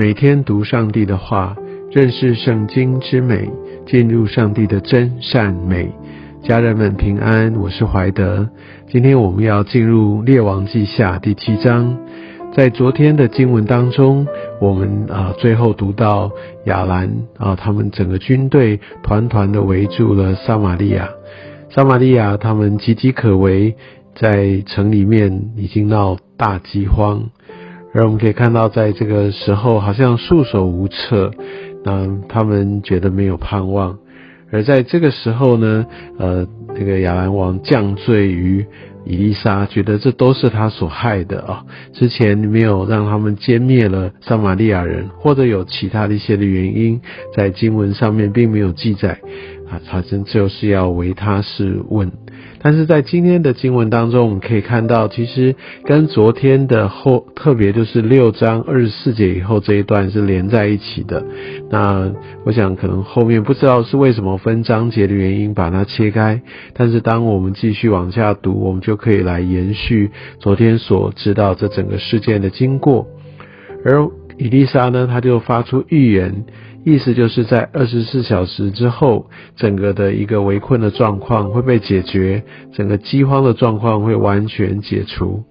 每天读上帝的话，认识圣经之美，进入上帝的真善美。家人们平安，我是怀德。今天我们要进入列王记下第七章。在昨天的经文当中，我们啊最后读到亚兰啊，他们整个军队团团的围住了撒玛利亚。撒玛利亚他们岌岌可危，在城里面已经闹大饥荒。而我们可以看到，在这个时候好像束手无策，那他们觉得没有盼望。而在这个时候呢，呃，这个亚兰王降罪于以利沙，觉得这都是他所害的啊。之前没有让他们歼灭了撒玛利亚人，或者有其他的一些的原因，在经文上面并没有记载啊，反正就是要为他是问。但是在今天的经文当中，我们可以看到，其实跟昨天的后，特别就是六章二十四节以后这一段是连在一起的。那我想可能后面不知道是为什么分章节的原因把它切开，但是当我们继续往下读，我们就可以来延续昨天所知道这整个事件的经过。而伊丽莎呢，她就发出预言。意思就是在二十四小时之后，整个的一个围困的状况会被解决，整个饥荒的状况会完全解除。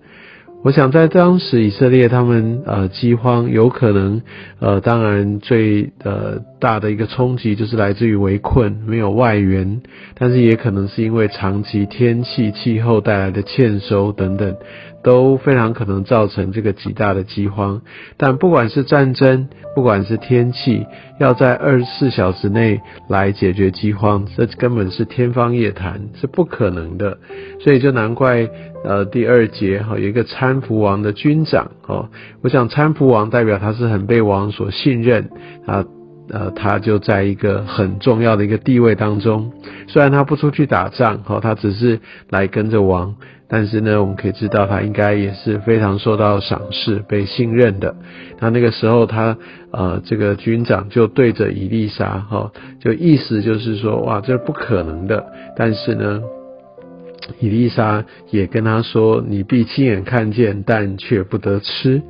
我想在当时以色列他们呃饥荒有可能呃当然最呃大的一个冲击就是来自于围困没有外援，但是也可能是因为长期天气气候带来的欠收等等。都非常可能造成这个极大的饥荒，但不管是战争，不管是天气，要在二十四小时内来解决饥荒，这根本是天方夜谭，是不可能的。所以就难怪，呃，第二节哈有一个参仆王的军长哦，我想参仆王代表他是很被王所信任啊，呃，他就在一个很重要的一个地位当中，虽然他不出去打仗哈，他只是来跟着王。但是呢，我们可以知道他应该也是非常受到赏识、被信任的。那那个时候，他呃，这个军长就对着伊丽莎哈，就意思就是说，哇，这是不可能的。但是呢，伊丽莎也跟他说，你必亲眼看见，但却不得吃。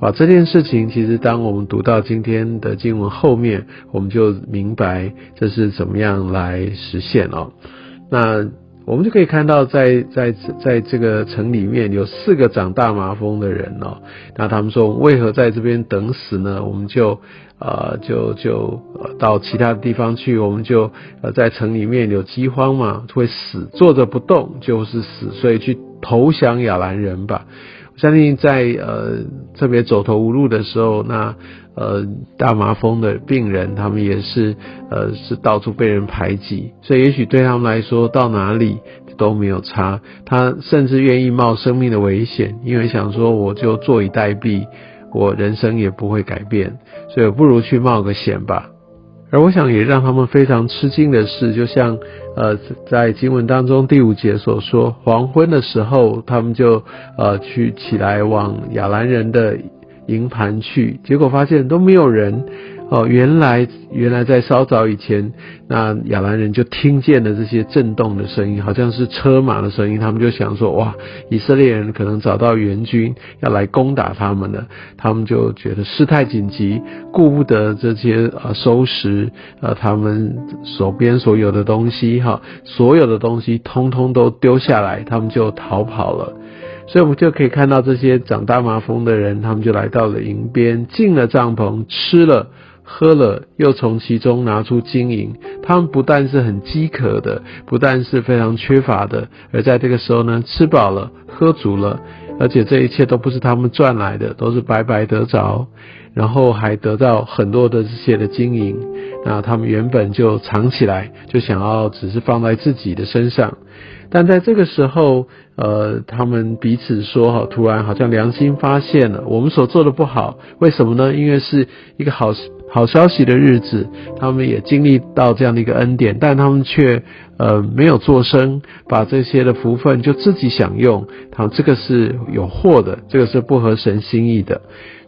哇，这件事情其实当我们读到今天的经文后面，我们就明白这是怎么样来实现哦。那。我们就可以看到，在在在这个城里面有四个长大麻风的人哦。那他们说，为何在这边等死呢？我们就呃就就到其他的地方去。我们就呃在城里面有饥荒嘛，会死，坐着不动就是死，所以去投降亚兰人吧。相信在呃特别走投无路的时候，那。呃，大麻风的病人，他们也是，呃，是到处被人排挤，所以也许对他们来说，到哪里都没有差。他甚至愿意冒生命的危险，因为想说，我就坐以待毙，我人生也不会改变，所以不如去冒个险吧。而我想也让他们非常吃惊的是，就像呃，在经文当中第五节所说，黄昏的时候，他们就呃去起来往亚兰人的。营盘去，结果发现都没有人哦。原来，原来在稍早以前，那亚兰人就听见了这些震动的声音，好像是车马的声音。他们就想说：哇，以色列人可能找到援军要来攻打他们了。他们就觉得事态紧急，顾不得这些呃收拾呃他们手边所有的东西哈，所有的东西通通都丢下来，他们就逃跑了。所以，我们就可以看到这些长大麻风的人，他们就来到了营边，进了帐篷，吃了、喝了，又从其中拿出金银。他们不但是很饥渴的，不但是非常缺乏的，而在这个时候呢，吃饱了、喝足了，而且这一切都不是他们赚来的，都是白白得着，然后还得到很多的这些的金银。那他们原本就藏起来，就想要只是放在自己的身上。但在这个时候，呃，他们彼此说哈，突然好像良心发现了，我们所做的不好，为什么呢？因为是一个好好消息的日子，他们也经历到这样的一个恩典，但他们却呃没有做声，把这些的福分就自己享用，他这个是有祸的，这个是不合神心意的。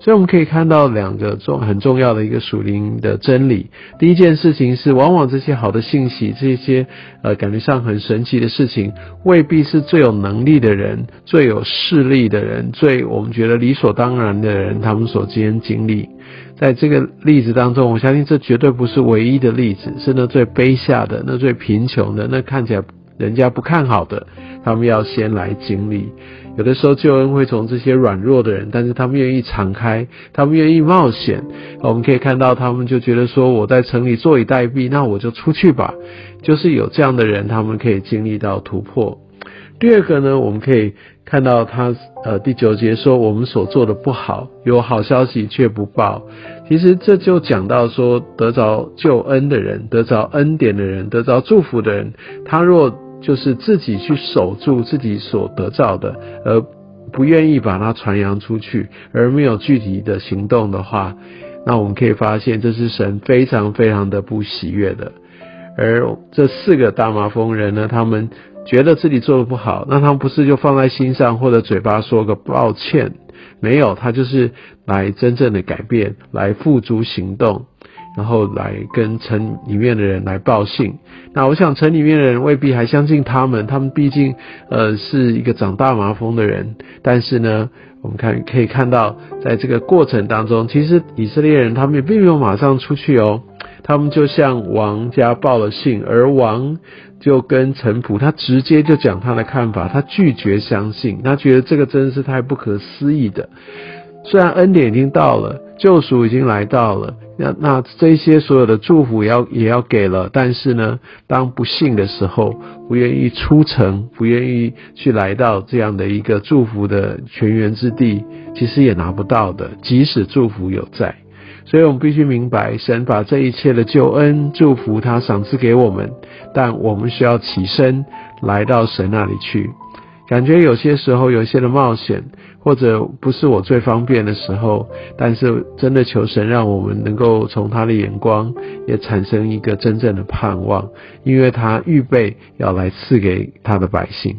所以我们可以看到两个重很重要的一个属灵的真理。第一件事情是，往往这些好的信息，这些呃感觉上很神奇的事情，未必是最有能力的人、最有势力的人、最我们觉得理所当然的人，他们所今天经历。在这个例子当中，我相信这绝对不是唯一的例子，是那最卑下的、那最贫穷的、那看起来人家不看好的，他们要先来经历。有的时候救恩会从这些软弱的人，但是他们愿意敞开，他们愿意冒险。我们可以看到，他们就觉得说，我在城里坐以待毙，那我就出去吧。就是有这样的人，他们可以经历到突破。第二个呢，我们可以看到他呃第九节说，我们所做的不好，有好消息却不报。其实这就讲到说，得着救恩的人，得着恩典的人，得着祝福的人，他若就是自己去守住自己所得到的，而不愿意把它传扬出去，而没有具体的行动的话，那我们可以发现，这是神非常非常的不喜悦的。而这四个大麻风人呢，他们。觉得自己做的不好，那他们不是就放在心上，或者嘴巴说个抱歉？没有，他就是来真正的改变，来付诸行动，然后来跟城里面的人来报信。那我想城里面的人未必还相信他们，他们毕竟呃是一个长大麻风的人。但是呢，我们看可以看到，在这个过程当中，其实以色列人他们也并没有马上出去哦。他们就向王家报了信，而王就跟陈普，他直接就讲他的看法，他拒绝相信，他觉得这个真是太不可思议的。虽然恩典已经到了，救赎已经来到了，那那这些所有的祝福也要也要给了，但是呢，当不幸的时候，不愿意出城，不愿意去来到这样的一个祝福的泉源之地，其实也拿不到的，即使祝福有在。所以我们必须明白，神把这一切的救恩、祝福，他赏赐给我们，但我们需要起身来到神那里去。感觉有些时候有些的冒险，或者不是我最方便的时候，但是真的求神让我们能够从他的眼光也产生一个真正的盼望，因为他预备要来赐给他的百姓。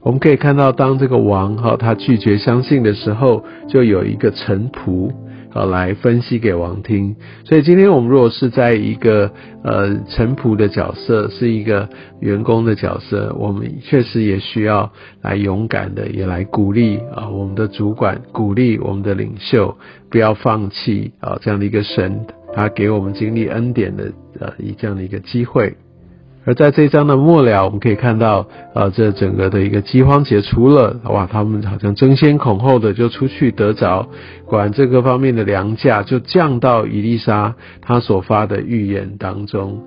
我们可以看到，当这个王哈他拒绝相信的时候，就有一个臣仆。呃，来分析给王听。所以今天我们如果是在一个呃臣仆的角色，是一个员工的角色，我们确实也需要来勇敢的，也来鼓励啊我们的主管，鼓励我们的领袖，不要放弃啊这样的一个神，他给我们经历恩典的呃以这样的一个机会。而在这一章的末了，我们可以看到，呃，这整个的一个饥荒解除了，哇，他们好像争先恐后的就出去得着，管这个方面的粮价就降到伊丽莎他所发的预言当中，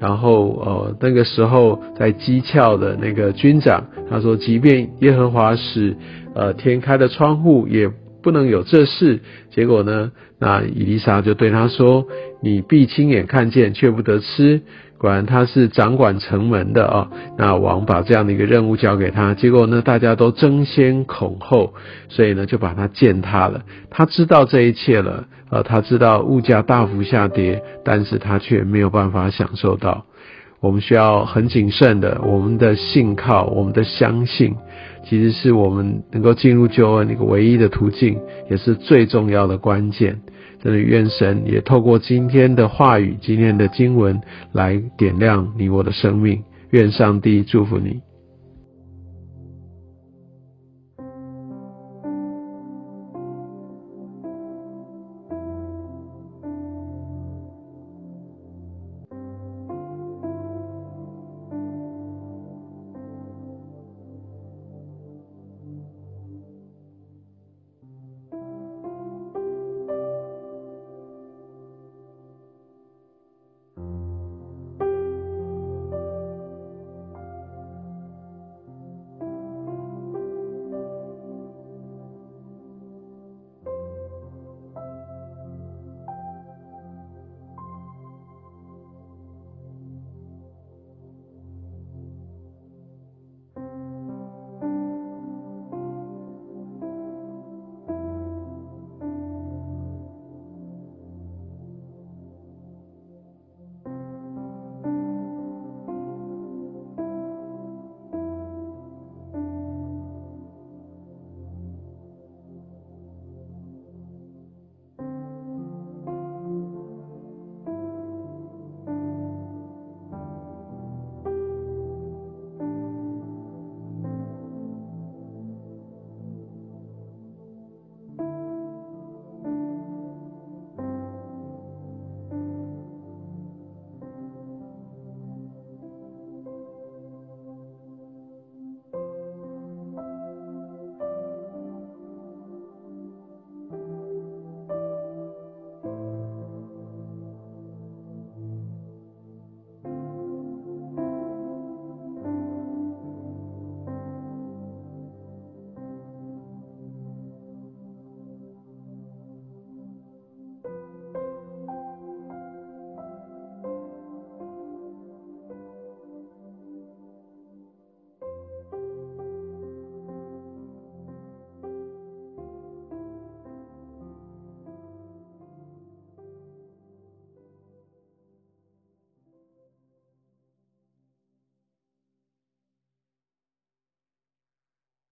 然后呃那个时候在讥诮的那个军长，他说，即便耶和华使呃天开的窗户，也不能有这事。结果呢，那伊丽莎就对他说，你必亲眼看见，却不得吃。果然他是掌管城门的啊，那王把这样的一个任务交给他，结果呢，大家都争先恐后，所以呢就把他践踏了。他知道这一切了，呃，他知道物价大幅下跌，但是他却没有办法享受到。我们需要很谨慎的，我们的信靠，我们的相信，其实是我们能够进入救恩一个唯一的途径，也是最重要的关键。真的愿神也透过今天的话语、今天的经文来点亮你我的生命。愿上帝祝福你。